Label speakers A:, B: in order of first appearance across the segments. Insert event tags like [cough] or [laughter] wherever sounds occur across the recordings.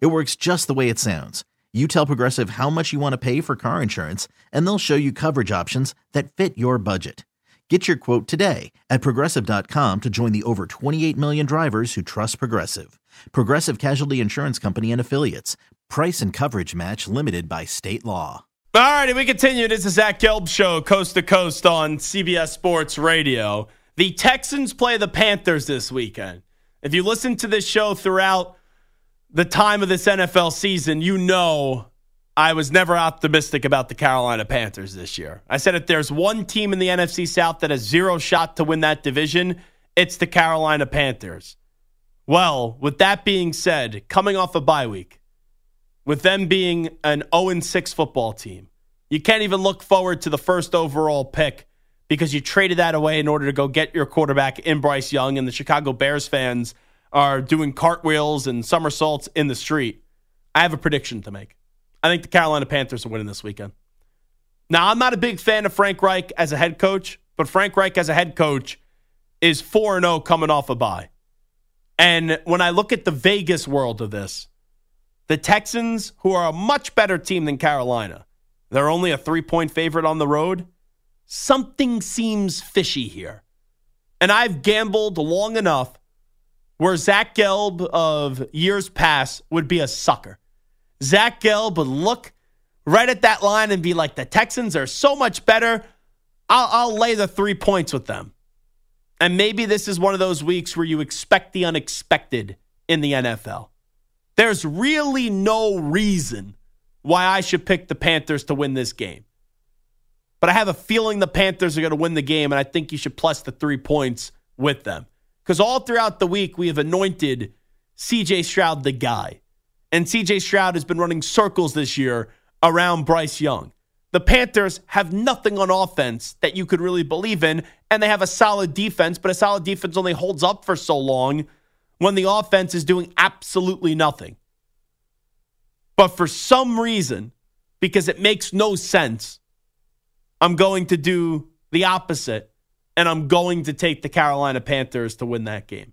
A: It works just the way it sounds. You tell Progressive how much you want to pay for car insurance, and they'll show you coverage options that fit your budget. Get your quote today at progressive.com to join the over 28 million drivers who trust Progressive. Progressive Casualty Insurance Company and Affiliates. Price and coverage match limited by state law.
B: All righty, we continue. This is Zach Gelb Show, coast to coast on CBS Sports Radio. The Texans play the Panthers this weekend. If you listen to this show throughout the time of this NFL season, you know I was never optimistic about the Carolina Panthers this year. I said if there's one team in the NFC South that has zero shot to win that division, it's the Carolina Panthers. Well, with that being said, coming off a bye week, with them being an 0 6 football team, you can't even look forward to the first overall pick because you traded that away in order to go get your quarterback in Bryce Young, and the Chicago Bears fans are doing cartwheels and somersaults in the street. I have a prediction to make. I think the Carolina Panthers are winning this weekend. Now, I'm not a big fan of Frank Reich as a head coach, but Frank Reich as a head coach is 4 0 coming off a bye. And when I look at the Vegas world of this, the Texans, who are a much better team than Carolina, they're only a three point favorite on the road. Something seems fishy here. And I've gambled long enough where Zach Gelb of years past would be a sucker. Zach Gelb would look right at that line and be like, the Texans are so much better. I'll, I'll lay the three points with them. And maybe this is one of those weeks where you expect the unexpected in the NFL. There's really no reason why I should pick the Panthers to win this game. But I have a feeling the Panthers are going to win the game, and I think you should plus the three points with them. Because all throughout the week, we have anointed CJ Stroud the guy. And CJ Stroud has been running circles this year around Bryce Young. The Panthers have nothing on offense that you could really believe in, and they have a solid defense, but a solid defense only holds up for so long when the offense is doing absolutely nothing. But for some reason, because it makes no sense, I'm going to do the opposite and I'm going to take the Carolina Panthers to win that game.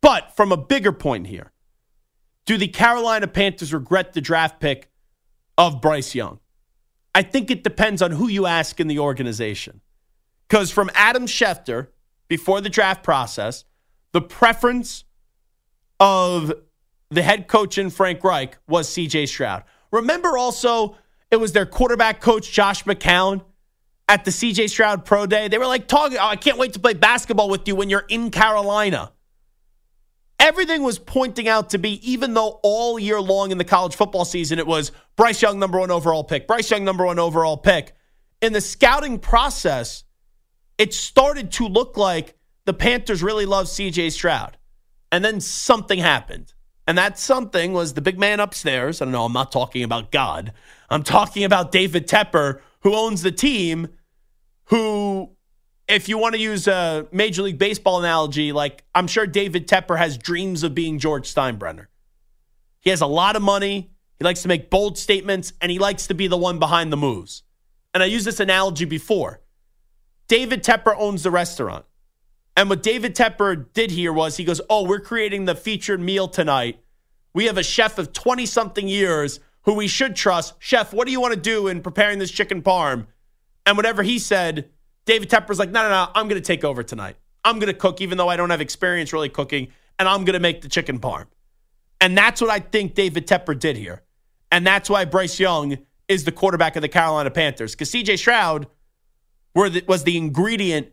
B: But from a bigger point here, do the Carolina Panthers regret the draft pick of Bryce Young? I think it depends on who you ask in the organization. Because from Adam Schefter, before the draft process, the preference of the head coach in Frank Reich was CJ Stroud. Remember also, it was their quarterback coach, Josh McCown, at the CJ Stroud Pro Day. They were like, talking, oh, I can't wait to play basketball with you when you're in Carolina. Everything was pointing out to be, even though all year long in the college football season, it was Bryce Young, number one overall pick, Bryce Young, number one overall pick. In the scouting process, it started to look like the Panthers really love CJ Stroud. And then something happened. And that something was the big man upstairs. I don't know, I'm not talking about God. I'm talking about David Tepper, who owns the team who, if you want to use a Major League Baseball analogy, like I'm sure David Tepper has dreams of being George Steinbrenner. He has a lot of money. He likes to make bold statements and he likes to be the one behind the moves. And I used this analogy before. David Tepper owns the restaurant. And what David Tepper did here was he goes, Oh, we're creating the featured meal tonight. We have a chef of 20 something years who we should trust. Chef, what do you want to do in preparing this chicken parm? And whatever he said, David Tepper's like, no, no, no, I'm going to take over tonight. I'm going to cook, even though I don't have experience really cooking, and I'm going to make the chicken parm. And that's what I think David Tepper did here. And that's why Bryce Young is the quarterback of the Carolina Panthers. Because CJ Stroud the, was the ingredient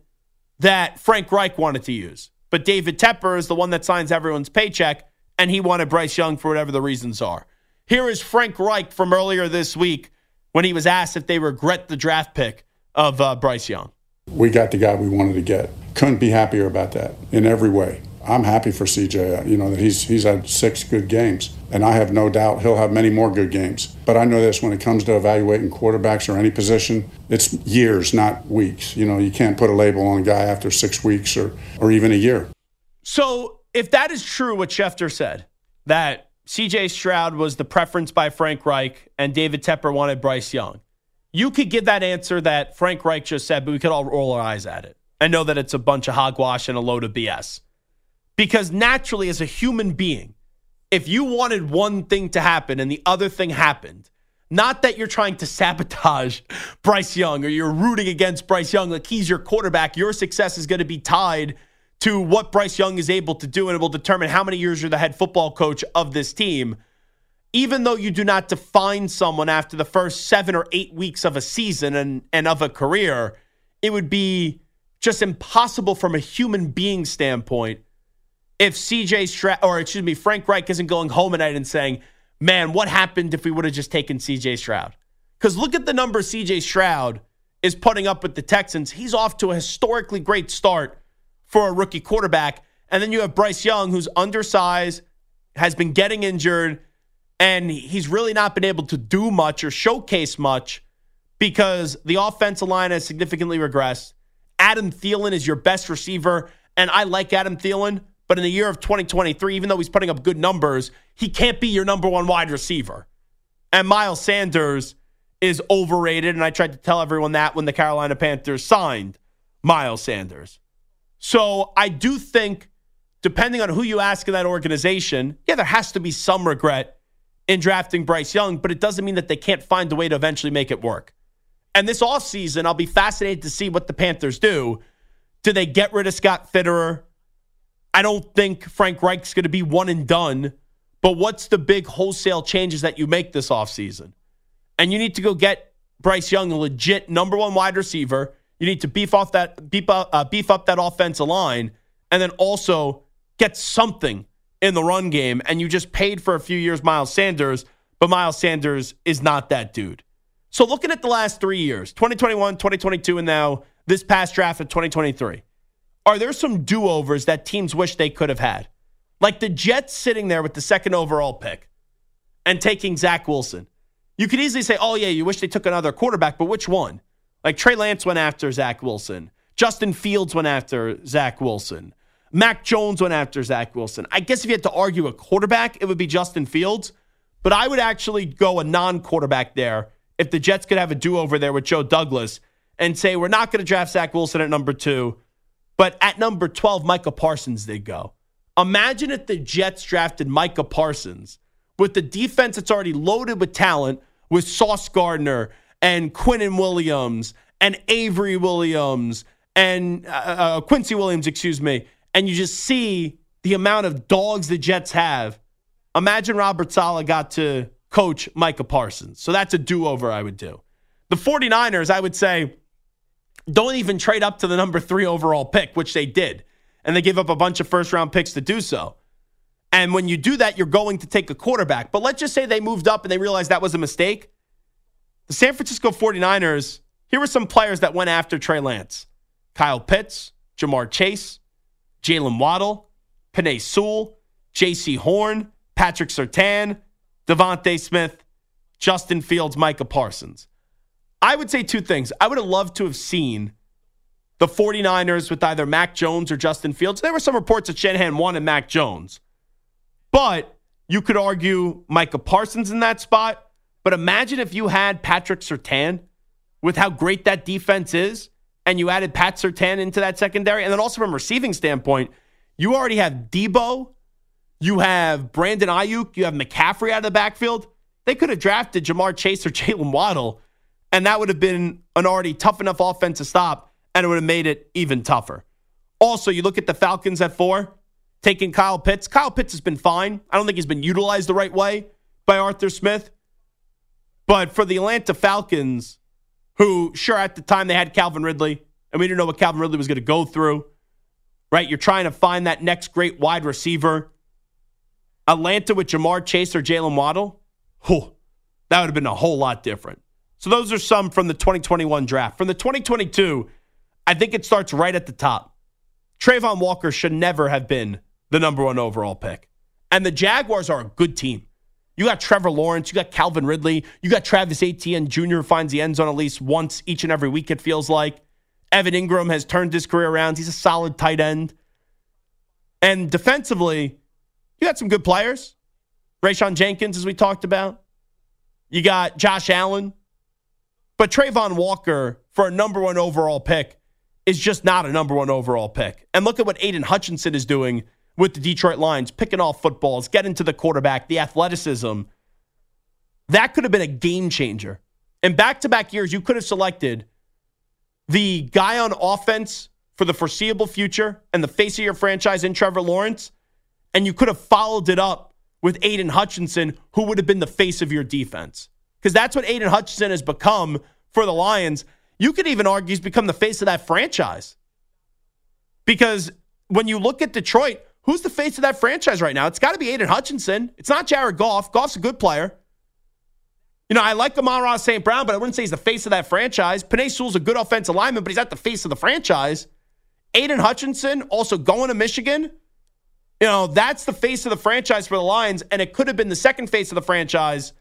B: that Frank Reich wanted to use. But David Tepper is the one that signs everyone's paycheck, and he wanted Bryce Young for whatever the reasons are. Here is Frank Reich from earlier this week when he was asked if they regret the draft pick of uh, Bryce Young.
C: We got the guy we wanted to get. Couldn't be happier about that in every way. I'm happy for CJ. You know that he's he's had six good games, and I have no doubt he'll have many more good games. But I know this: when it comes to evaluating quarterbacks or any position, it's years, not weeks. You know, you can't put a label on a guy after six weeks or or even a year.
B: So, if that is true, what Schefter said that CJ Stroud was the preference by Frank Reich and David Tepper wanted Bryce Young, you could give that answer that Frank Reich just said, but we could all roll our eyes at it and know that it's a bunch of hogwash and a load of BS. Because naturally, as a human being, if you wanted one thing to happen and the other thing happened, not that you're trying to sabotage [laughs] Bryce Young or you're rooting against Bryce Young, like he's your quarterback, your success is going to be tied to what Bryce Young is able to do, and it will determine how many years you're the head football coach of this team. Even though you do not define someone after the first seven or eight weeks of a season and, and of a career, it would be just impossible from a human being standpoint if CJ Stroud, or excuse me, Frank Reich isn't going home at night and saying, man, what happened if we would have just taken CJ Stroud? Because look at the number CJ Stroud is putting up with the Texans. He's off to a historically great start for a rookie quarterback. And then you have Bryce Young, who's undersized, has been getting injured, and he's really not been able to do much or showcase much because the offensive line has significantly regressed. Adam Thielen is your best receiver, and I like Adam Thielen, but in the year of 2023, even though he's putting up good numbers, he can't be your number one wide receiver. And Miles Sanders is overrated. And I tried to tell everyone that when the Carolina Panthers signed Miles Sanders. So I do think, depending on who you ask in that organization, yeah, there has to be some regret in drafting Bryce Young, but it doesn't mean that they can't find a way to eventually make it work. And this offseason, I'll be fascinated to see what the Panthers do. Do they get rid of Scott Fitterer? I don't think Frank Reich's going to be one and done. But what's the big wholesale changes that you make this offseason? And you need to go get Bryce Young, a legit number one wide receiver. You need to beef off that beef up, uh, beef up that offensive line, and then also get something in the run game. And you just paid for a few years Miles Sanders, but Miles Sanders is not that dude. So looking at the last three years, 2021, 2022, and now this past draft of 2023 are there some do overs that teams wish they could have had? Like the Jets sitting there with the second overall pick and taking Zach Wilson. You could easily say, oh, yeah, you wish they took another quarterback, but which one? Like Trey Lance went after Zach Wilson. Justin Fields went after Zach Wilson. Mac Jones went after Zach Wilson. I guess if you had to argue a quarterback, it would be Justin Fields. But I would actually go a non quarterback there if the Jets could have a do over there with Joe Douglas and say, we're not going to draft Zach Wilson at number two. But at number 12, Micah Parsons, they go. Imagine if the Jets drafted Micah Parsons with the defense that's already loaded with talent with Sauce Gardner and Quinnen Williams and Avery Williams and uh, uh, Quincy Williams, excuse me, and you just see the amount of dogs the Jets have. Imagine Robert Saleh got to coach Micah Parsons. So that's a do over I would do. The 49ers, I would say, don't even trade up to the number three overall pick, which they did. And they gave up a bunch of first round picks to do so. And when you do that, you're going to take a quarterback. But let's just say they moved up and they realized that was a mistake. The San Francisco 49ers, here were some players that went after Trey Lance Kyle Pitts, Ja'Marr Chase, Jaylen Waddle, Penei Sewell, Jaycee Horn, Patrick Surtain, DeVonta Smith, Justin Fields, Micah Parsons. I would say two things. I would have loved to have seen the 49ers with either Mac Jones or Justin Fields. There were some reports that Shanahan wanted Mac Jones. But you could argue Micah Parsons in that spot. But imagine if you had Patrick Surtain with how great that defense is, and you added Pat Surtain into that secondary. And then also from a receiving standpoint, you already have Deebo, you have Brandon Aiyuk, you have McCaffrey out of the backfield. They could have drafted Ja'Marr Chase or [laughs] Jaylen Waddle and that would have been an already tough enough offense to stop, and it would have made it even tougher. Also, you look at the Falcons at four, taking Kyle Pitts. Kyle Pitts has been fine. I don't think he's been utilized the right way by Arthur Smith. But for the Atlanta Falcons, who, sure, at the time they had Calvin Ridley, and we didn't know what Calvin Ridley was going to go through, right? You're trying to find that next great wide receiver. Atlanta with Ja'Marr Chase or Jaylen Waddle, whew, that would have been a whole lot different. So those are some from the 2021 draft. From the 2022, I think it starts right at the top. Travon Walker should never have been the number one overall pick. And the Jaguars are a good team. You got Trevor Lawrence, you got Calvin Ridley, you got Travis Etienne Jr. finds the end zone at least once each and every week, it feels like. Evan Engram has turned his career around. He's a solid tight end. And defensively, you got some good players. Rayshawn Jenkins, as we talked about. You got Josh Allen. But Travon Walker, for a number one overall pick, is just not a number one overall pick. And look at what Aidan Hutchinson is doing with the Detroit Lions, picking off footballs, getting to the quarterback, the athleticism. That could have been a game changer. In back to back years, you could have selected the guy on offense for the foreseeable future and the face of your franchise in Trevor Lawrence, and you could have followed it up with Aidan Hutchinson, who would have been the face of your defense. Because that's what Aidan Hutchinson has become for the Lions. You could even argue he's become the face of that franchise. Because when you look at Detroit, Who's the face of that franchise right now? It's got to be Aidan Hutchinson. It's not Jared Goff. Goff's a good player. You know, I like Amon-Ra St. Brown, but I wouldn't say he's the face of that franchise. Penei Sewell's a good offensive lineman, but he's not the face of the franchise. Aidan Hutchinson also going to Michigan. You know, that's the face of the franchise for the Lions, and it could have been the second face of the franchise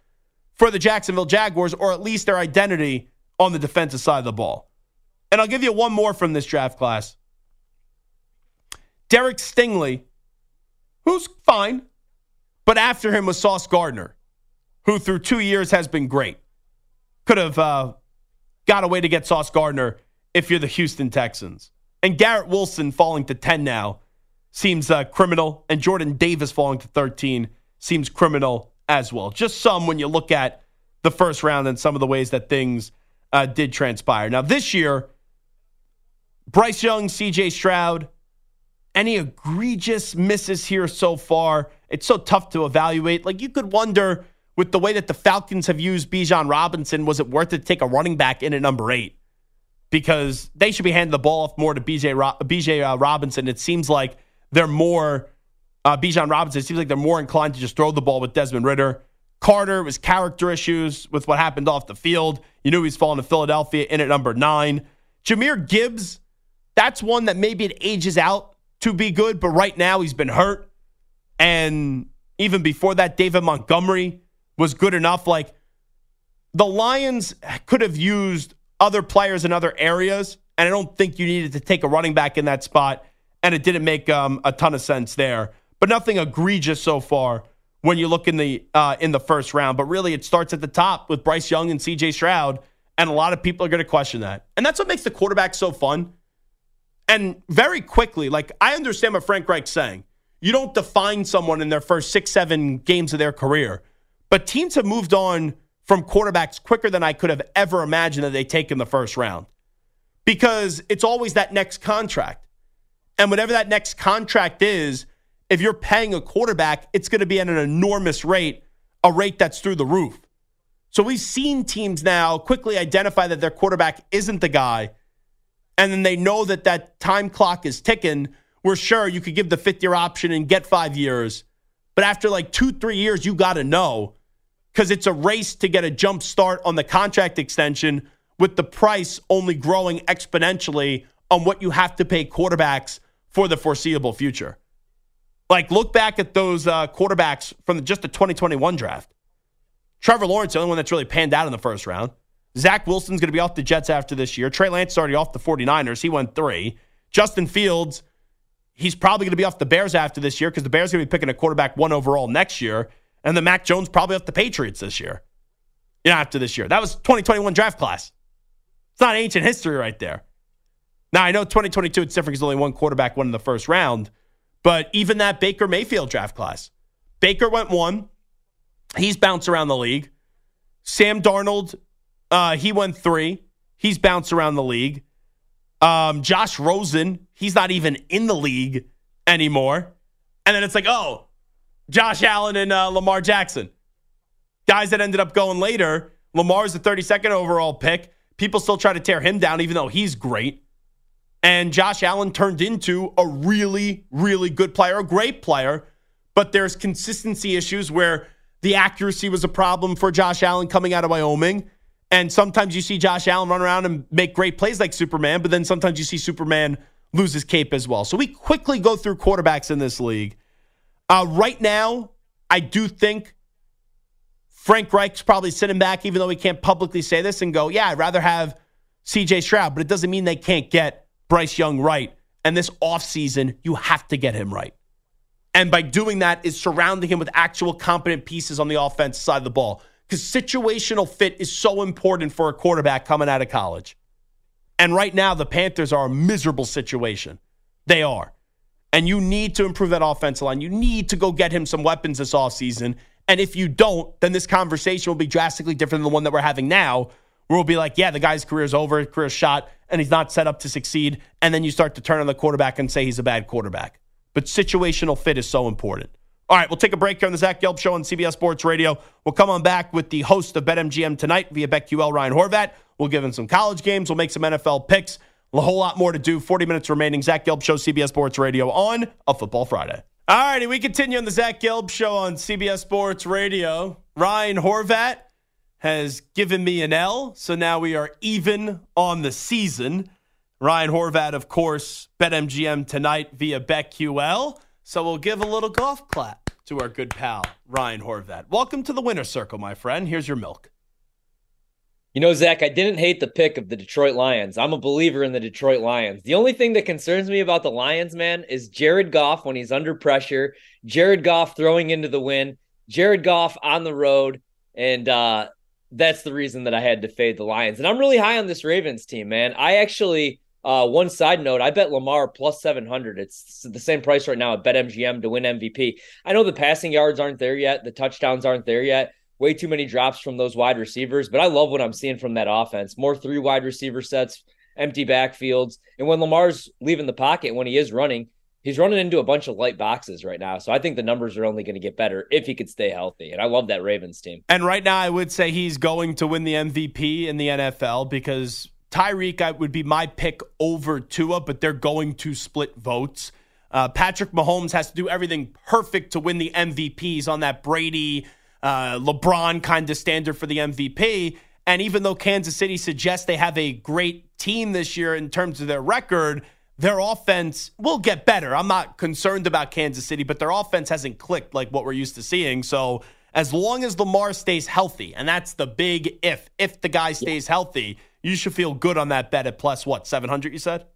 B: for the Jacksonville Jaguars, or at least their identity on the defensive side of the ball. And I'll give you one more from this draft class. Derek Stingley who's fine. But after him was Sauce Gardner, who through two years has been great. Could have uh, got a way to get Sauce Gardner if you're the Houston Texans. And Garrett Wilson falling to 10 now seems uh, criminal. And Jordan Davis falling to 13 seems criminal as well. Just some when you look at the first round and some of the ways that things uh, did transpire. Now, this year, Bryce Young, CJ Stroud, any egregious misses here so far? It's so tough to evaluate. Like you could wonder with the way that the Falcons have used Bijan Robinson, was it worth it to take a running back in at number eight? Because they should be handing the ball off more to BJ, Ro- BJ uh, Robinson. It seems like they're more, uh, Bijan Robinson, it seems like they're more inclined to just throw the ball with Desmond Ridder. Carter was character issues with what happened off the field. You knew he was falling to Philadelphia in at number nine. Jahmyr Gibbs, that's one that maybe it ages out to be good, but right now he's been hurt. And even before that, David Montgomery was good enough. Like the Lions could have used other players in other areas, and I don't think you needed to take a running back in that spot. And it didn't make um, a ton of sense there, but nothing egregious so far when you look in the uh, in the first round. But really, it starts at the top with Bryce Young and C.J. Stroud, and a lot of people are going to question that. And that's what makes the quarterback so fun and very quickly, like I understand what Frank Reich's saying. You don't define someone in their first six, seven games of their career. But teams have moved on from quarterbacks quicker than I could have ever imagined that they take in the first round. Because it's always that next contract. And whatever that next contract is, if you're paying a quarterback, it's going to be at an enormous rate, a rate that's through the roof. So we've seen teams now quickly identify that their quarterback isn't the guy and then they know that that time clock is ticking, we're sure you could give the fifth year option and get five years. But after like two, three years, you got to know because it's a race to get a jump start on the contract extension with the price only growing exponentially on what you have to pay quarterbacks for the foreseeable future. Like, look back at those uh, quarterbacks from just the 2021 draft. Trevor Lawrence, the only one that's really panned out in the first round. Zach Wilson's going to be off the Jets after this year. Trey Lance already off the 49ers. He went three. Justin Fields, he's probably going to be off the Bears after this year because the Bears are going to be picking a quarterback one overall next year. And then Mac Jones probably off the Patriots this year. You know, after this year. That was 2021 draft class. It's not ancient history right there. Now, I know 2022 it's different because only one quarterback went in the first round, but even that Baker Mayfield draft class. Baker went one. He's bounced around the league. Sam Darnold uh, he went three. He's bounced around the league. Um, Josh Rosen, he's not even in the league anymore. And then it's like, oh, Josh Allen and uh, Lamar Jackson. Guys that ended up going later. Lamar's the 32nd overall pick. People still try to tear him down, even though he's great. And Josh Allen turned into a really, really good player, a great player. But there's consistency issues where the accuracy was a problem for Josh Allen coming out of Wyoming. And sometimes you see Josh Allen run around and make great plays like Superman, but then sometimes you see Superman lose his Cape as well. So we quickly go through quarterbacks in this league. Uh, right now, I do think Frank Reich's probably sitting back, even though he can't publicly say this, and go, yeah, I'd rather have CJ Stroud, but it doesn't mean they can't get Bryce Young right. And this offseason, you have to get him right. And by doing that is surrounding him with actual competent pieces on the offense side of the ball. Because situational fit is so important for a quarterback coming out of college. And right now, the Panthers are a miserable situation. They are. And you need to improve that offensive line. You need to go get him some weapons this offseason. And if you don't, then this conversation will be drastically different than the one that we're having now, where we'll be like, yeah, the guy's career's over, career's shot, and he's not set up to succeed. And then you start to turn on the quarterback and say he's a bad quarterback. But situational fit is so important. All right, we'll take a break here on the Zach Gelb Show on CBS Sports Radio. We'll come on back with the host of BetMGM tonight via BetQL, Ryan Horvat. We'll give him some college games. We'll make some NFL picks. A whole lot more to do. 40 minutes remaining. Zach Gelb Show, CBS Sports Radio on a Football Friday. All righty, we continue on the Zach Gelb Show on CBS Sports Radio. Ryan Horvat has given me an L, so now we are even on the season. Ryan Horvat, of course, BetMGM tonight via BetQL. So we'll give a little golf clap to our good pal, Ryan Horvat. Welcome to the winner's circle, my friend. Here's your milk.
D: You know, Zach, I didn't hate the pick of the Detroit Lions. I'm a believer in the Detroit Lions. The only thing that concerns me about the Lions, man, is Jared Goff when he's under pressure, Jared Goff throwing into the wind, Jared Goff on the road. And uh, that's the reason that I had to fade the Lions. And I'm really high on this Ravens team, man. I actually, uh, one side note, I bet Lamar plus 700. It's the same price right now at BetMGM to win MVP. I know the passing yards aren't there yet, the touchdowns aren't there yet way too many drops from those wide receivers. But I love what I'm seeing from that offense. More three wide receiver sets, empty backfields. And when Lamar's leaving the pocket, when he is running, he's running into a bunch of light boxes right now. So I think the numbers are only going to get better if he could stay healthy. And I love that Ravens team.
B: And right now, I would say he's going to win the MVP in the NFL because Tyreek would be my pick over Tua, but they're going to split votes. Uh, Patrick Mahomes has to do everything perfect to win the MVPs on that Brady uh, LeBron kind of standard for the MVP. And even though Kansas City suggests they have a great team this year in terms of their record, their offense will get better. I'm not concerned about Kansas City, but their offense hasn't clicked like what we're used to seeing. So as long as Lamar stays healthy, and that's the big if, if the guy stays yeah. healthy, you should feel good on that bet at plus what, 700, you said?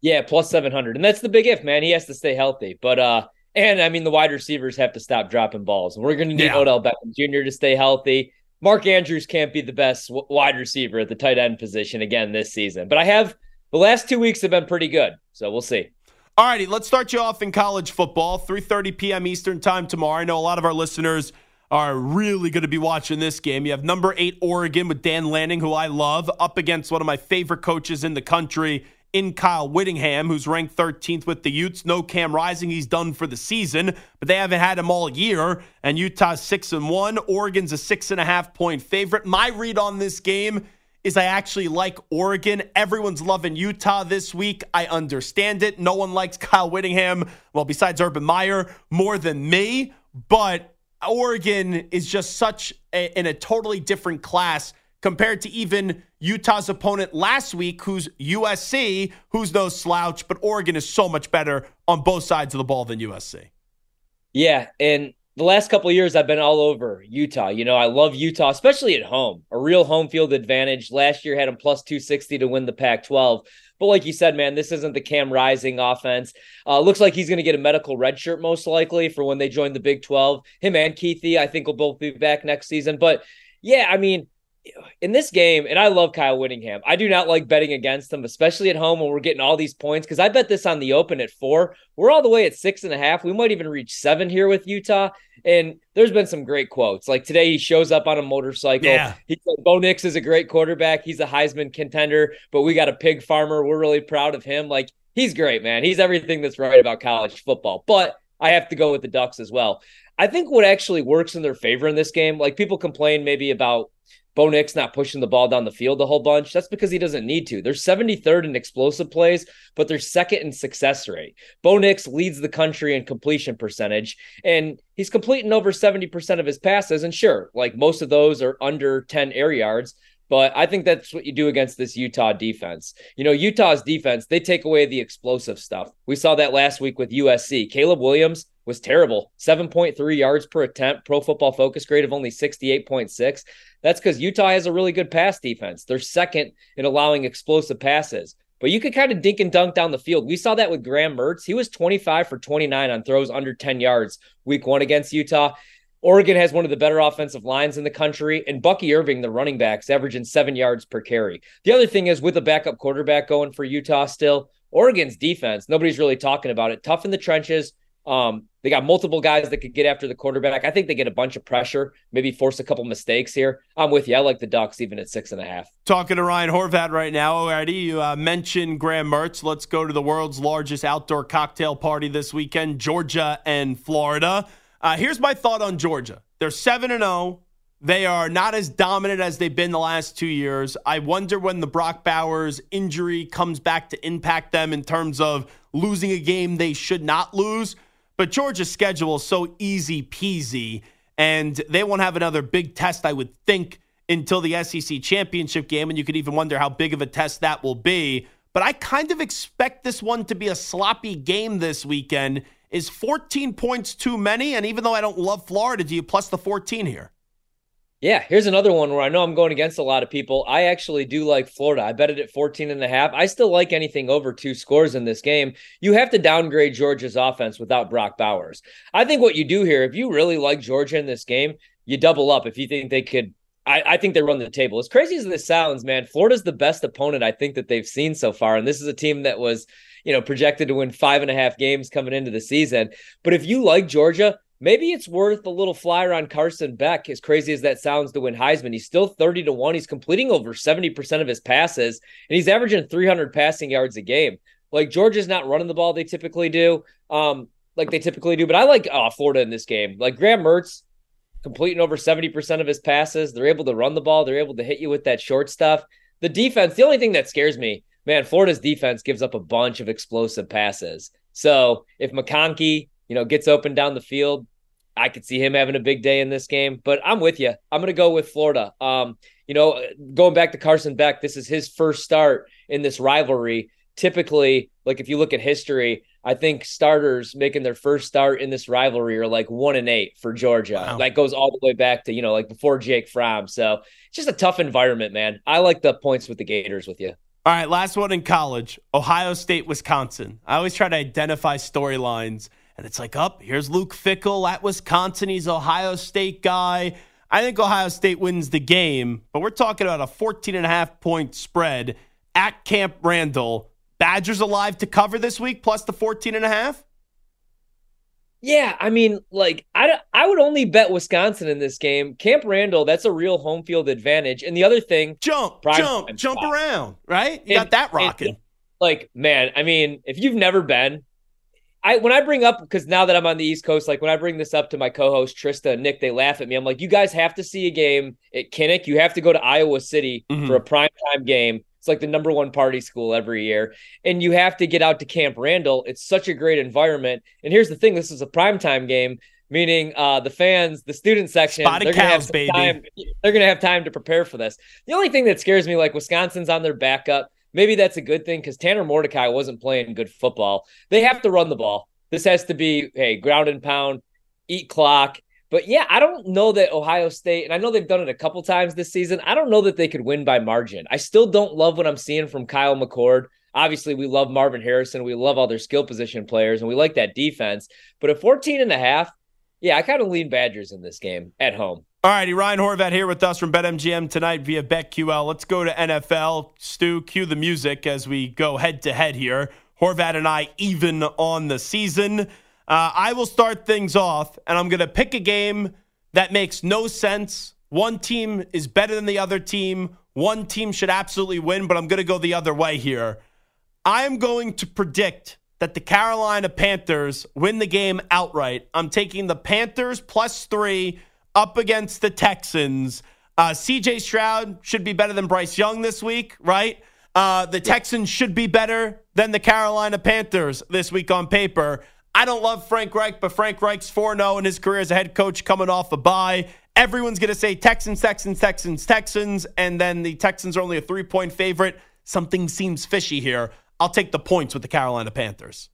D: Yeah, plus 700. And that's the big if, man. He has to stay healthy. But uh and I mean, the wide receivers have to stop dropping balls. and We're going to need yeah. Odell Beckham Jr. to stay healthy. Mark Andrews can't be the best wide receiver at the tight end position again this season. But I have the last two weeks have been pretty good. So we'll see.
B: All righty, let's start you off in college football. 3:30 p.m. Eastern time tomorrow. I know a lot of our listeners are really going to be watching this game. You have number eight Oregon with Dan Lanning, who I love, up against one of my favorite coaches in the country in Kyle Whittingham, who's ranked 13th with the Utes. No Cam Rising, he's done for the season, but they haven't had him all year. And Utah's six and one. Oregon's a six and a half point favorite. My read on this game is I actually like Oregon. Everyone's loving Utah this week. I understand it. No one likes Kyle Whittingham, well, besides Urban Meyer, more than me. But Oregon is just such a, in a totally different class compared to even Utah's opponent last week, who's USC, who's no slouch, but Oregon is so much better on both sides of the ball than USC.
D: Yeah, and the last couple years I've been all over Utah. You know, I love Utah, especially at home. A real home field advantage. Last year had them plus 260 to win the Pac 12. But like you said, man, this isn't the Cam Rising offense. Uh, looks like he's going to get a medical red shirt most likely for when they join the Big 12. Him and Kuithe, I think, will both be back next season. But yeah, I mean, in this game, and I love Kyle Whittingham. I do not like betting against him, especially at home when we're getting all these points. Because I bet this on the open at four. We're all the way at six and a half. We might even reach seven here with Utah. And there's been some great quotes. Like today, he shows up on a motorcycle. Yeah. He said, Bo Nix is a great quarterback. He's a Heisman contender, but we got a pig farmer. We're really proud of him. Like he's great, man. He's everything that's right about college football. But I have to go with the Ducks as well. I think what actually works in their favor in this game, like people complain maybe about Bo Nix not pushing the ball down the field a whole bunch. That's because he doesn't need to. They're 73rd in explosive plays, but they're second in success rate. Bo Nix leads the country in completion percentage, and he's completing over 70% of his passes. And sure, like most of those are under 10 air yards, But I think that's what you do against this Utah defense. You know, Utah's defense, they take away the explosive stuff. We saw that last week with USC. Caleb Williams was terrible 7.3 yards per attempt, pro football focus grade of only 68.6. That's because Utah has a really good pass defense. They're second in allowing explosive passes. But you could kind of dink and dunk down the field. We saw that with Graham Mertz. He was 25 for 29 on throws under 10 yards week one against Utah. Oregon has one of the better offensive lines in the country, and Bucky Irving, the running backs, averaging seven yards per carry. The other thing is with a backup quarterback going for Utah still, Oregon's defense, nobody's really talking about it. Tough in the trenches. Um, they got multiple guys that could get after the quarterback. I think they get a bunch of pressure, maybe force a couple mistakes here. I'm with you. I like the Ducks even at six and a half.
B: Talking to Ryan Horvat right now already. You uh, mentioned Graham Mertz. Let's go to the world's largest outdoor cocktail party this weekend, Georgia and Florida. Uh, here's my thought on Georgia. They're 7 and 0. They are not as dominant as they've been the last two years. I wonder when the Brock Bowers injury comes back to impact them in terms of losing a game they should not lose. But Georgia's schedule is so easy peasy, and they won't have another big test, I would think, until the SEC championship game. And you could even wonder how big of a test that will be. But I kind of expect this one to be a sloppy game this weekend. Is 14 points too many? And even though I don't love Florida, do you plus the 14 here?
D: Yeah, here's another one where I know I'm going against a lot of people. I actually do like Florida. I bet it at 14 and a half. I still like anything over two scores in this game. You have to downgrade Georgia's offense without Brock Bowers. I think what you do here, if you really like Georgia in this game, you double up if you think they could I, I, think they run the table. As crazy as this sounds, man, Florida's the best opponent I think that they've seen so far. And this is a team that was, you know, projected to win five and a half games coming into the season. But if you like Georgia, maybe it's worth a little flyer on Carson Beck, as crazy as that sounds to win Heisman. He's still 30 to 1. He's completing over 70% of his passes, and he's averaging 300 passing yards a game. Like Georgia's not running the ball they typically do. Um, like they typically do, but I like uh, Florida in this game. Like Graham Mertz completing over 70% of his passes. They're able to run the ball. They're able to hit you with that short stuff. The defense, the only thing that scares me, man, Florida's defense gives up a bunch of explosive passes. So if McConkey you know, gets open down the field. I could see him having a big day in this game, but I'm with you. I'm going to go with Florida. Um, you know, going back to Carson Beck, this is his first start in this rivalry. Typically, like if you look at history, I think starters making their first start in this rivalry are like one and eight for Georgia. Wow. That goes all the way back to, you know, like before Jake Fromm. So it's just a tough environment, man. I like the points with the Gators with you.
B: All right, last one in college Ohio State, Wisconsin. I always try to identify storylines and it's like, up, oh, here's Luke Fickell at Wisconsin. He's Ohio State guy. I think Ohio State wins the game, but we're talking about a 14 and a half point spread at Camp Randall. Badgers alive to cover this week plus the 14 and a half?
D: Yeah, I mean, like I I would only bet Wisconsin in this game. Camp Randall, that's a real home field advantage. And the other thing,
B: jump, jump, jump spot. around, right? You and, got that rocking.
D: like, man, I mean, if you've never been, I when I bring up because now that I'm on the East Coast, like when I bring this up to my co-host Trista and Nick, they laugh at me. I'm like, you guys have to see a game at Kinnick. You have to go to Iowa City mm-hmm. for a prime time game. It's like the number one party school every year, and you have to get out to Camp Randall. It's such a great environment. And here's the thing: this is a prime time game, meaning uh, the fans, the student section,
B: Spotted they're gonna have baby.
D: Time, they're gonna have time to prepare for this. The only thing that scares me, like Wisconsin's on their backup maybe that's a good thing because Tanner Mordecai wasn't playing good football. They have to run the ball. This has to be, hey, ground and pound, eat clock. But yeah, I don't know that Ohio State, and I know they've done it a couple times this season. I don't know that they could win by margin. I still don't love what I'm seeing from Kyle McCord. Obviously, we love Marvin Harrison. We love all their skill position players, and we like that defense. But at 14 and a half, yeah, I kind of lean Badgers in this game at home.
B: All righty, Ryan Horvat here with us from BetMGM tonight via BetQL. Let's go to NFL. Stu, cue the music as we go head to head here. Horvat and I even on the season. Uh, I will start things off, and I'm going to pick a game that makes no sense. One team is better than the other team. One team should absolutely win, but I'm going to go the other way here. I'm going to predict that the Carolina Panthers win the game outright. I'm taking the Panthers plus three up against the Texans. Uh, CJ Stroud should be better than Bryce Young this week, right? Uh, the Texans should be better than the Carolina Panthers this week on paper. I don't love Frank Reich, but Frank Reich's 4 0 in his career as a head coach coming off a bye. everyone's going to say Texans, Texans, Texans, Texans, and then the Texans are only a three point favorite. Something seems fishy here. I'll take the points with the Carolina Panthers.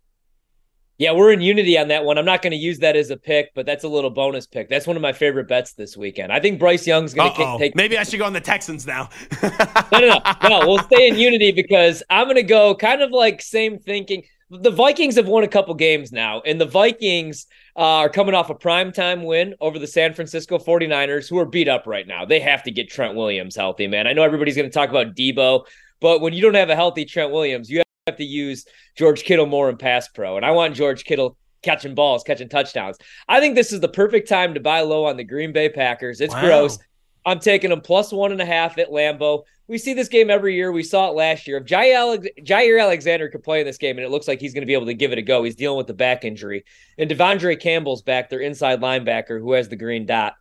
D: Yeah, we're in unity on that one. I'm not going to use that as a pick, but that's a little bonus pick. That's one of my favorite bets this weekend. I think Bryce Young's going to take.
B: Maybe I should go on the Texans now.
D: no, no, no, [laughs] no. We'll stay in unity because I'm going to go kind of like same thinking. The Vikings have won a couple games now, and the Vikings uh, are coming off a primetime win over the San Francisco 49ers, who are beat up right now. They have to get Trent Williams healthy, man. I know everybody's going to talk about Deebo, but when you don't have a healthy Trent Williams, you have to use George Kittle more in pass pro. And I want George Kittle catching balls, catching touchdowns. I think this is the perfect time to buy low on the Green Bay Packers. It's wow. gross. I'm taking them plus one and a half at Lambeau. We see this game every year. We saw it last year. If Jaire, Alexander could play in this game, and it looks like he's going to be able to give it a go, he's dealing with the back injury. And De'Vondre Campbell's back, their inside linebacker who has the green dot.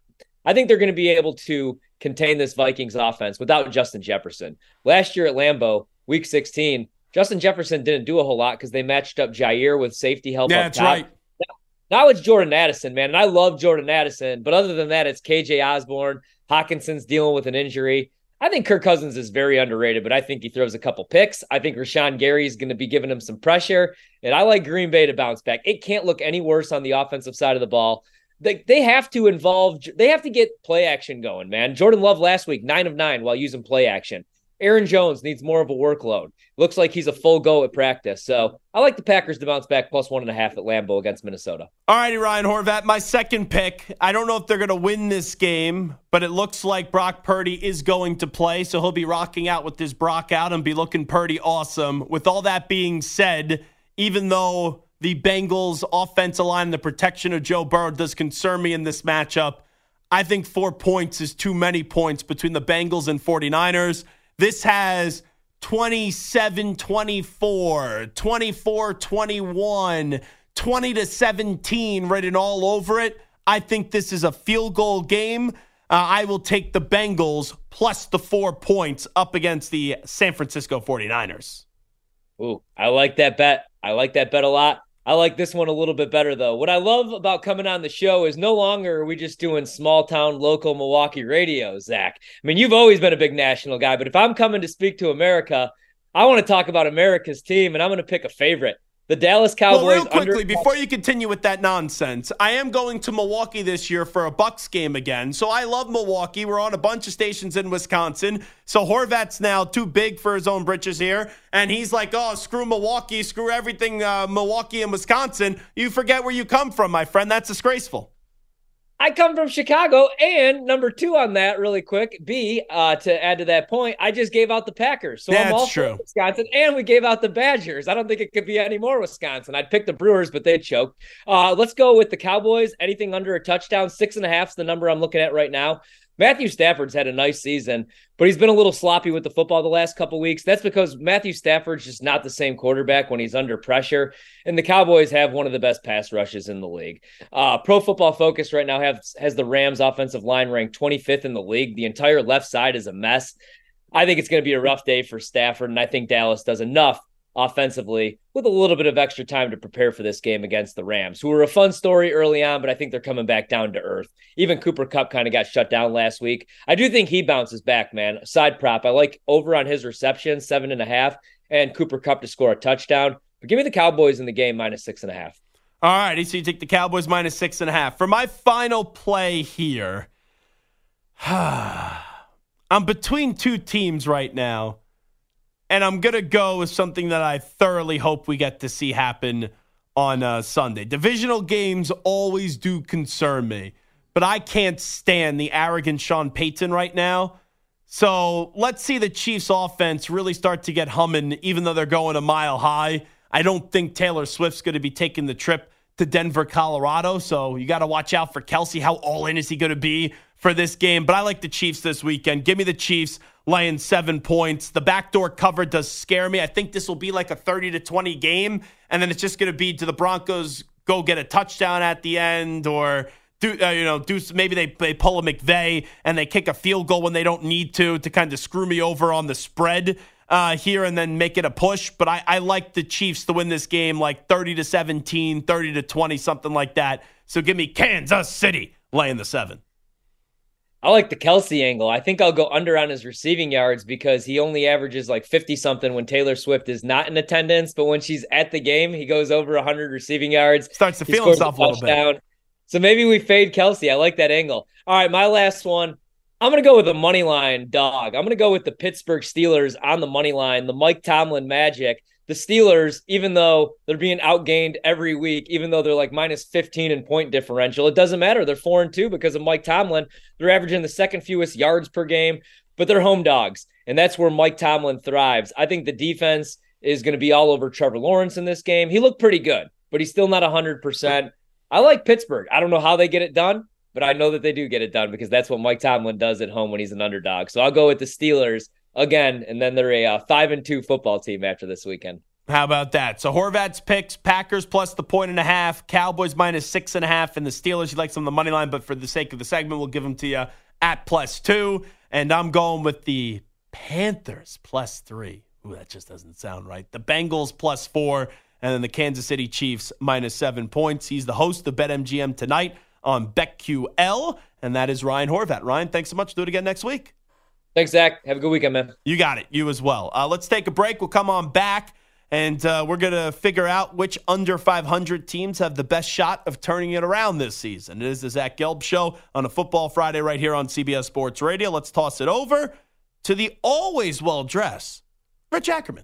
D: I think they're going to be able to contain this Vikings offense without Justin Jefferson. Last year at Lambeau, week 16, Justin Jefferson didn't do a whole lot because they matched up Jaire with safety help.
B: Yeah, that's top. right.
D: Now it's Jordan Addison, man. And I love Jordan Addison. But other than that, it's KJ Osborn. Hockenson's dealing with an injury. I think Kirk Cousins is very underrated, but I think he throws a couple picks. I think Rashan Gary is going to be giving him some pressure. And I like Green Bay to bounce back. It can't look any worse on the offensive side of the ball. They, they have to involve, they have to get play action going, man. Jordan Love last week, nine of nine while using play action. Aaron Jones needs more of a workload. Looks like he's a full go at practice. So I like the Packers to bounce back plus one and a half at Lambeau against Minnesota.
B: All righty, Ryan Horvat, my second pick. I don't know if they're going to win this game, but it looks like Brock Purdy is going to play. So he'll be rocking out with this Brock out and be looking pretty awesome. With all that being said, even though the Bengals offensive line and the protection of Joe Burrow does concern me in this matchup, I think four points is too many points between the Bengals and 49ers. This has 27 24, 24 21, 20 to 17 written all over it. I think this is a field goal game. Uh, I will take the Bengals plus the four points up against the San Francisco 49ers.
D: Ooh, I like that bet. I like that bet a lot. I like this one a little bit better though. What I love about coming on the show is no longer are we just doing small town local Milwaukee radio, Zach. I mean, you've always been a big national guy, but if I'm coming to speak to America, I want to talk about America's team and I'm going to pick a favorite. The Dallas Cowboys. Well,
B: real quickly, under- before you continue with that nonsense, I am going to Milwaukee this year for a Bucks game again. So I love Milwaukee. We're on a bunch of stations in Wisconsin. So Horvat's now too big for his own britches here, and he's like, "Oh, screw Milwaukee, screw everything, uh, Milwaukee and Wisconsin." You forget where you come from, my friend. That's disgraceful.
D: I come from Chicago, and number two on that, really quick. B, uh, to add to that point, I just gave out the Packers, so
B: That's
D: I'm all
B: true.
D: Wisconsin, and we gave out the Badgers. I don't think it could be any more Wisconsin. I'd pick the Brewers, but they choked. Uh, let's go with the Cowboys. Anything under a touchdown, six and a half is the number I'm looking at right now. Matthew Stafford's had a nice season, but he's been a little sloppy with the football the last couple weeks. That's because Matthew Stafford's just not the same quarterback when he's under pressure. And the Cowboys have one of the best pass rushes in the league. Uh, Pro Football Focus right now has has the Rams offensive line ranked 25th in the league. The entire left side is a mess. I think it's going to be a rough day for Stafford, and I think Dallas does enough offensively with a little bit of extra time to prepare for this game against the Rams, who were a fun story early on, but I think they're coming back down to earth. Even Cooper Kupp kind of got shut down last week. I do think he bounces back, man. Side prop. I like over on his reception, seven and a half, and Cooper Kupp to score a touchdown. But give me the Cowboys in the game minus six and a half.
B: All right, so you take the Cowboys minus six and a half. For my final play here, [sighs] I'm between two teams right now. And I'm going to go with something that I thoroughly hope we get to see happen on uh, Sunday. Divisional games always do concern me, but I can't stand the arrogant Sean Payton right now. So let's see the Chiefs' offense really start to get humming, even though they're going a mile high. I don't think Taylor Swift's going to be taking the trip to Denver, Colorado. So you got to watch out for Kelce. How all in is he going to be for this game? But I like the Chiefs this weekend. Give me the Chiefs laying seven points. The backdoor cover does scare me. I think this will be like a 30 to 20 game. And then it's just going to be to the Broncos go get a touchdown at the end or do uh, you know do maybe they, they pull a McVay and they kick a field goal when they don't need to to kind of screw me over on the spread uh, here and then make it a push. But I, I like the Chiefs to win this game like 30 to 17, 30 to 20, something like that. So give me Kansas City laying the seven.
D: I like the Kelce angle. I think I'll go under on his receiving yards because he only averages like 50 something when Taylor Swift is not in attendance. But when she's at the game, he goes over 100 receiving yards.
B: Starts to feel himself a, a little bit.
D: So maybe we fade Kelce. I like that angle. All right, my last one. I'm going to go with the money line dog. I'm going to go with the Pittsburgh Steelers on the money line, the Mike Tomlin magic the Steelers, even though they're being outgained every week, even though they're like minus 15 in point differential, it doesn't matter. They're four and two because of Mike Tomlin. They're averaging the second fewest yards per game, but they're home dogs. And that's where Mike Tomlin thrives. I think the defense is going to be all over Trevor Lawrence in this game. He looked pretty good, but he's still not 100%. I like Pittsburgh. I don't know how they get it done, but I know that they do get it done because that's what Mike Tomlin does at home when he's an underdog. So I'll go with the Steelers again, and then they're a uh, five and two football team after this weekend.
B: How about that? So Horvat's picks: Packers plus the point and a half, Cowboys minus six and a half, and the Steelers. He likes them on the money line, but for the sake of the segment, we'll give them to you at plus two. And I'm going with the Panthers plus three. Ooh, that just doesn't sound right. The Bengals plus four, and then the Kansas City Chiefs minus seven points. He's the host of BetMGM tonight on BetQL, and that is Ryan Horvat. Ryan, thanks so much. Do it again next week.
D: Thanks, Zach. Have a good weekend, man.
B: You got it. You as well. Uh, let's take a break. We'll come on back, and uh, we're going to figure out which under 500 teams have the best shot of turning it around this season. It is the Zach Gelb Show on a Football Friday right here on CBS Sports Radio. Let's toss it over to the always well dressed Rich Ackerman.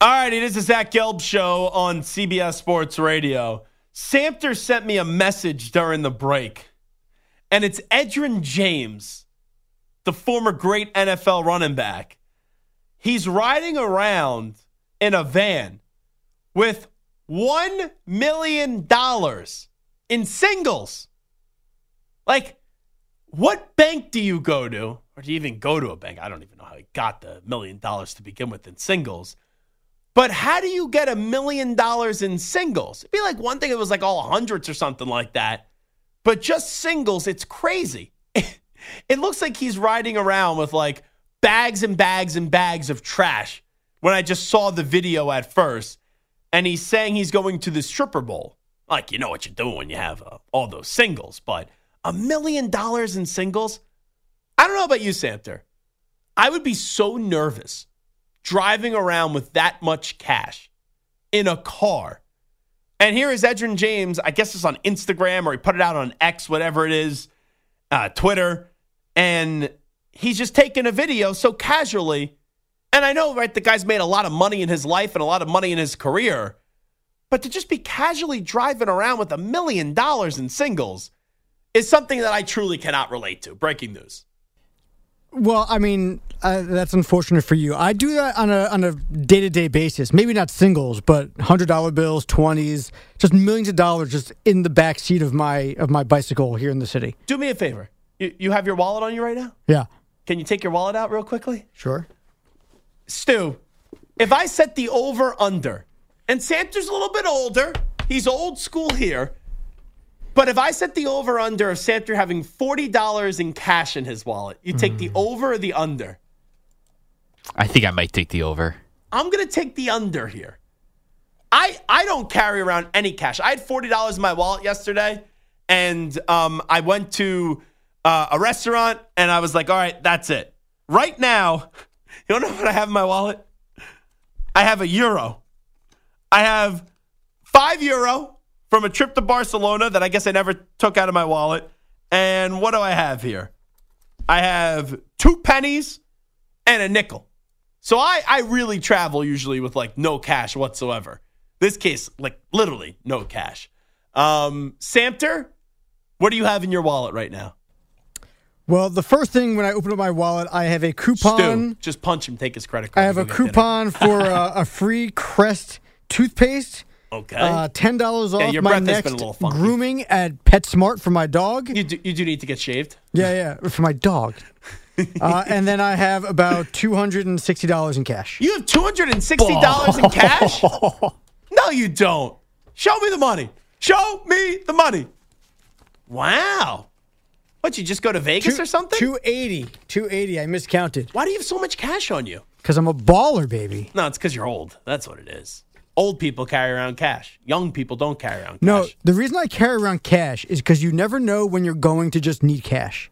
B: All right, it is the Zach Gelb Show on CBS Sports Radio. Samter sent me a message during the break, and it's Edgerrin James the former great NFL running back, he's riding around in a van with $1 million in singles. Like, what bank do you go to? Or do you even go to a bank? I don't even know how he got the million dollars to begin with in singles. But how do you get a million dollars in singles? It'd be like one thing, it was like all hundreds or something like that. But just singles, it's crazy. [laughs] It looks like he's riding around with like bags and bags and bags of trash when I just saw the video at first. And he's saying he's going to the stripper bowl. Like, you know what you're doing when you have uh, all those singles, but a million dollars in singles? I don't know about you, Samter. I would be so nervous driving around with that much cash in a car. And here is Edgerrin James. I guess it's on Instagram or he put it out on X, whatever it is, uh, Twitter and he's just taking a video so casually. And I know, right, the guy's made a lot of money in his life and a lot of money in his career, but to just be casually driving around with a million dollars in singles is something that I truly cannot relate to. Breaking news.
E: Well, I mean, uh, that's unfortunate for you. I do that on a on a day to day basis. Maybe not singles, but hundred dollar bills, twenties, just millions of dollars, just in the back seat of my of my bicycle here in the city.
B: Do me a favor. You, you have your wallet on you right now?
E: Yeah.
B: Can you take your wallet out real quickly?
E: Sure.
B: Stu, if I set the over under, and Santa's a little bit older, he's old school here. But if I set the over under of Santa having $40 in cash in his wallet, you take mm. the over or the under?
F: I think I might take the over.
B: I'm going to take the under here. I, I don't carry around any cash. I had $40 in my wallet yesterday, and um, I went to uh, a restaurant, and I was like, all right, that's it. Right now, [laughs] you don't know what I have in my wallet? I have a euro. I have five euro from a trip to Barcelona that I guess I never took out of my wallet. And what do I have here? I have two pennies and a nickel. So I, I really travel usually with like no cash whatsoever. This case, like literally no cash. Um, Samter, what do you have in your wallet right now?
E: Well, the first thing when I open up my wallet, I have a coupon.
B: Stu, just punch him, take his credit card.
E: I have a coupon for uh, [laughs] a free Crest toothpaste.
B: Okay.
E: Uh, Ten dollars off yeah, my next grooming at PetSmart for my dog.
B: You do, you do need to get shaved.
E: Yeah, yeah, for my dog. [laughs] uh, and then I have about two hundred and sixty dollars in cash.
B: You have two hundred and sixty dollars in cash? [laughs] no, you don't. Show me the money. Show me the money. Wow. What, you just go to Vegas Two, or something?
E: 280. 280. I miscounted.
B: Why do you have so much cash on you?
E: Because I'm a baller, baby.
B: No, it's because you're old. That's what it is. Old people carry around cash. Young people don't carry around cash.
E: No, the reason I carry around cash is because you never know when you're going to just need cash.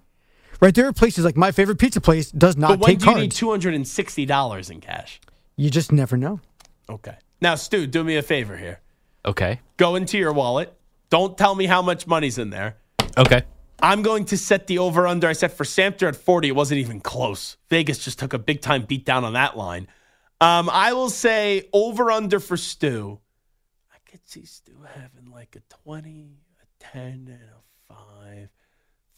E: Right there are places like my favorite pizza place does not
B: But when
E: take
B: do you
E: cards.
B: need two hundred and sixty dollars in cash?
E: you just never know.
B: Okay. Now, Stu, do me a favor here.
F: Okay.
B: Go into your wallet. Don't tell me how much money's in there.
F: Okay.
B: I'm going to set the over under. I set for Samter at 40. It wasn't even close. Vegas just took a big time beat down on that line. Um, I will say over under for Stu. I could see Stu having like a 20, a 10, and a 5.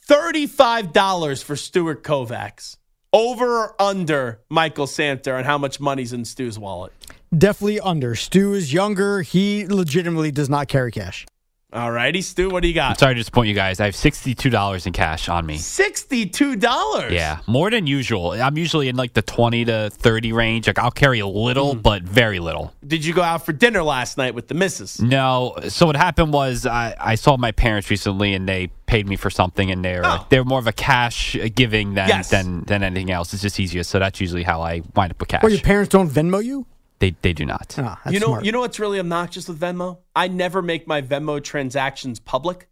B: $35 for Stuart Kovacs. Over or under Michael Samter and how much money's in Stu's wallet?
E: Definitely under. Stu is younger. He legitimately does not carry cash.
B: All righty, Stu, what do you got?
F: I'm Sorry to disappoint you guys. I have $62 in cash on me.
B: $62.
F: Yeah, more than usual. I'm usually in like the 20 to 30 range. Like I'll carry a little, mm-hmm. but very little.
B: Did you go out for dinner last night with the missus?
F: No. So what happened was I, I saw my parents recently and they paid me for something and they're
B: Oh.
F: they're more of a cash giving than
B: Yes.
F: than than anything else. It's just easier. So that's usually how I wind up with cash.
E: Or your parents don't Venmo you?
F: They they do not.
E: That's
B: you know,
E: smart.
B: you know what's really obnoxious with Venmo? I never make my Venmo transactions public,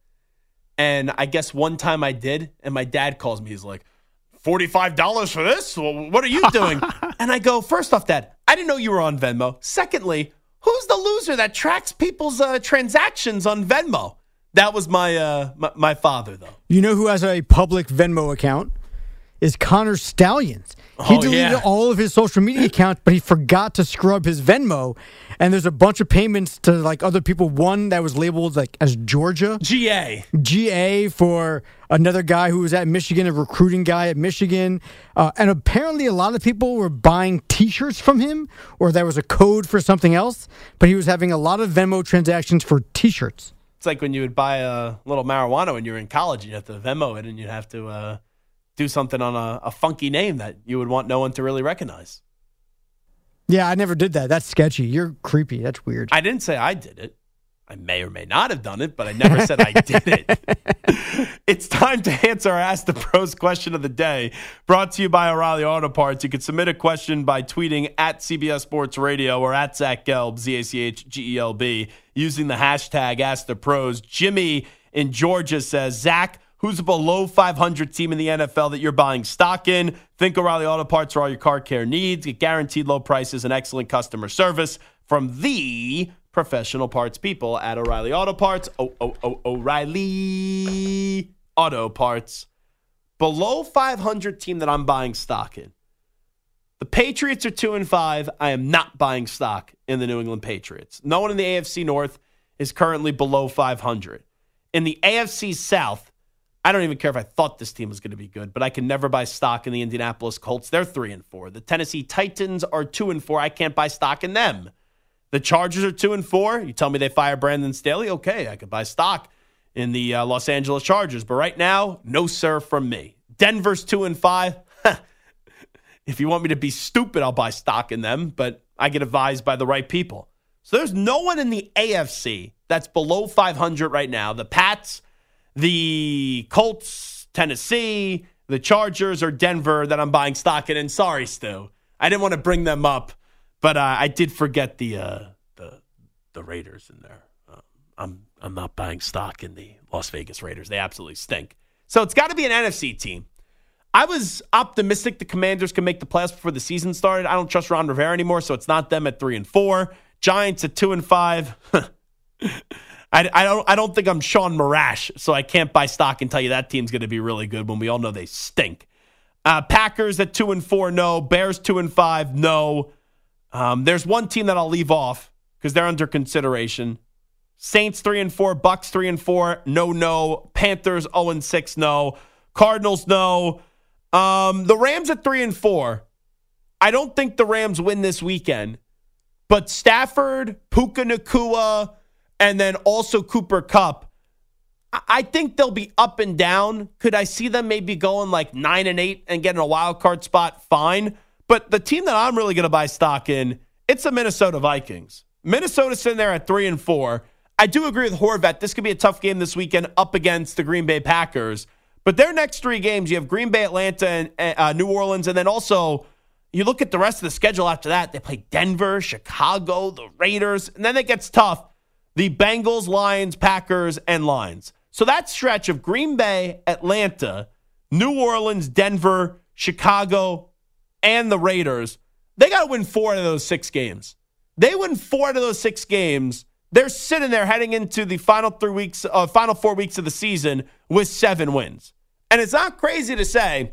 B: and I guess one time I did, and my dad calls me. He's like, forty-five dollars for this? Well, what are you [laughs] doing?" and I go, first off, Dad, I didn't know you were on Venmo. Secondly, who's the loser that tracks people's uh, transactions on Venmo?" That was my, uh, my my father, though.
E: You know who has a public Venmo account? Is Connor Stalions. He
B: Oh,
E: deleted
B: yeah.
E: all of his social media accounts, but he forgot to scrub his Venmo. And there's a bunch of payments to like other people. One that was labeled like as Georgia,
B: GA.
E: GA for another guy who was at Michigan, a recruiting guy at Michigan. Uh, and apparently, a lot of people were buying t shirts from him, or there was a code for something else. But he was having a lot of Venmo transactions for t shirts.
B: It's like when you would buy a little marijuana when you were in college. You'd have to Venmo it, and you'd have to uh, do something on a, a funky name that you would want no one to really recognize.
E: Yeah, I never did that. That's sketchy. You're creepy. That's weird.
B: I didn't say I did it. I may or may not have done it, but I never said I did it. [laughs] it's time to answer our Ask the Pros question of the day, brought to you by O'Reilly Auto Parts. You can submit a question by tweeting at CBS Sports Radio or at Zach Gelb, Z A C H G E L B, using the hashtag Ask the Pros. Jimmy in Georgia says, Zach, who's a below 500 team in the NFL that you're buying stock in? Think O'Reilly Auto Parts for all your car care needs. Get guaranteed low prices and excellent customer service from the professional parts people at O'Reilly Auto Parts. O'Reilly Auto Parts. Below 500 team that I'm buying stock in. The Patriots are 2 and 5. I am not buying stock in the New England Patriots. No one in the AFC North is currently below 500. In the AFC South, I don't even care if I thought this team was going to be good, but I can never buy stock in the Indianapolis Colts. They're 3 and 4. The Tennessee Titans are 2 and 4. I can't buy stock in them. The Chargers are 2 and 4. You tell me they fire Brandon Staley, okay, I could buy stock in the uh, Los Angeles Chargers, but right now, no sir from me. Denver's 2 and 5. [laughs] if you want me to be stupid, I'll buy stock in them, but I get advised by the right people. So there's no one in the AFC that's below 500 right now. The Pats, the Colts, Tennessee, the Chargers, or Denver that I'm buying stock in. And sorry, Stu, I didn't want to bring them up, but uh, I did forget the uh, the the Raiders in there. Um, I'm I'm not buying stock in the Las Vegas Raiders. They absolutely stink. So it's got to be an NFC team. I was optimistic the Commanders can make the playoffs before the season started. I don't trust Ron Rivera anymore, so it's not them at three and four. Giants at two and five. [laughs] I, I don't I don't think I'm Sean Marash, so I can't buy stock and tell you that team's going to be really good when we all know they stink. Uh, Packers at two and four, no. Bears two and five, no. Um, there's one team that I'll leave off because they're under consideration. Saints three and four, Bucs three and four, no, no. Panthers zero and six, no. Cardinals, no. Um, the Rams at three and four. I don't think the Rams win this weekend, but Stafford, Puka Nacua, and then also Cooper Kupp. I- think they'll be up and down. Could I see them maybe going like nine and eight and getting a wild card spot? Fine. But the team that I'm really going to buy stock in, it's the Minnesota Vikings. Minnesota's sitting there at three and four. I do agree with Horvat. This could be a tough game this weekend up against the Green Bay Packers. But their next three games, you have Green Bay, Atlanta, and uh, New Orleans, and then also you look at the rest of the schedule after that. They play Denver, Chicago, the Raiders, and then it gets tough. The Bengals, Lions, Packers, and Lions. So that stretch of Green Bay, Atlanta, New Orleans, Denver, Chicago, and the Raiders, they got to win four out of those six games. They win four out of those six games. They're sitting there heading into the final three weeks, uh, final four weeks of the season with seven wins. And it's not crazy to say.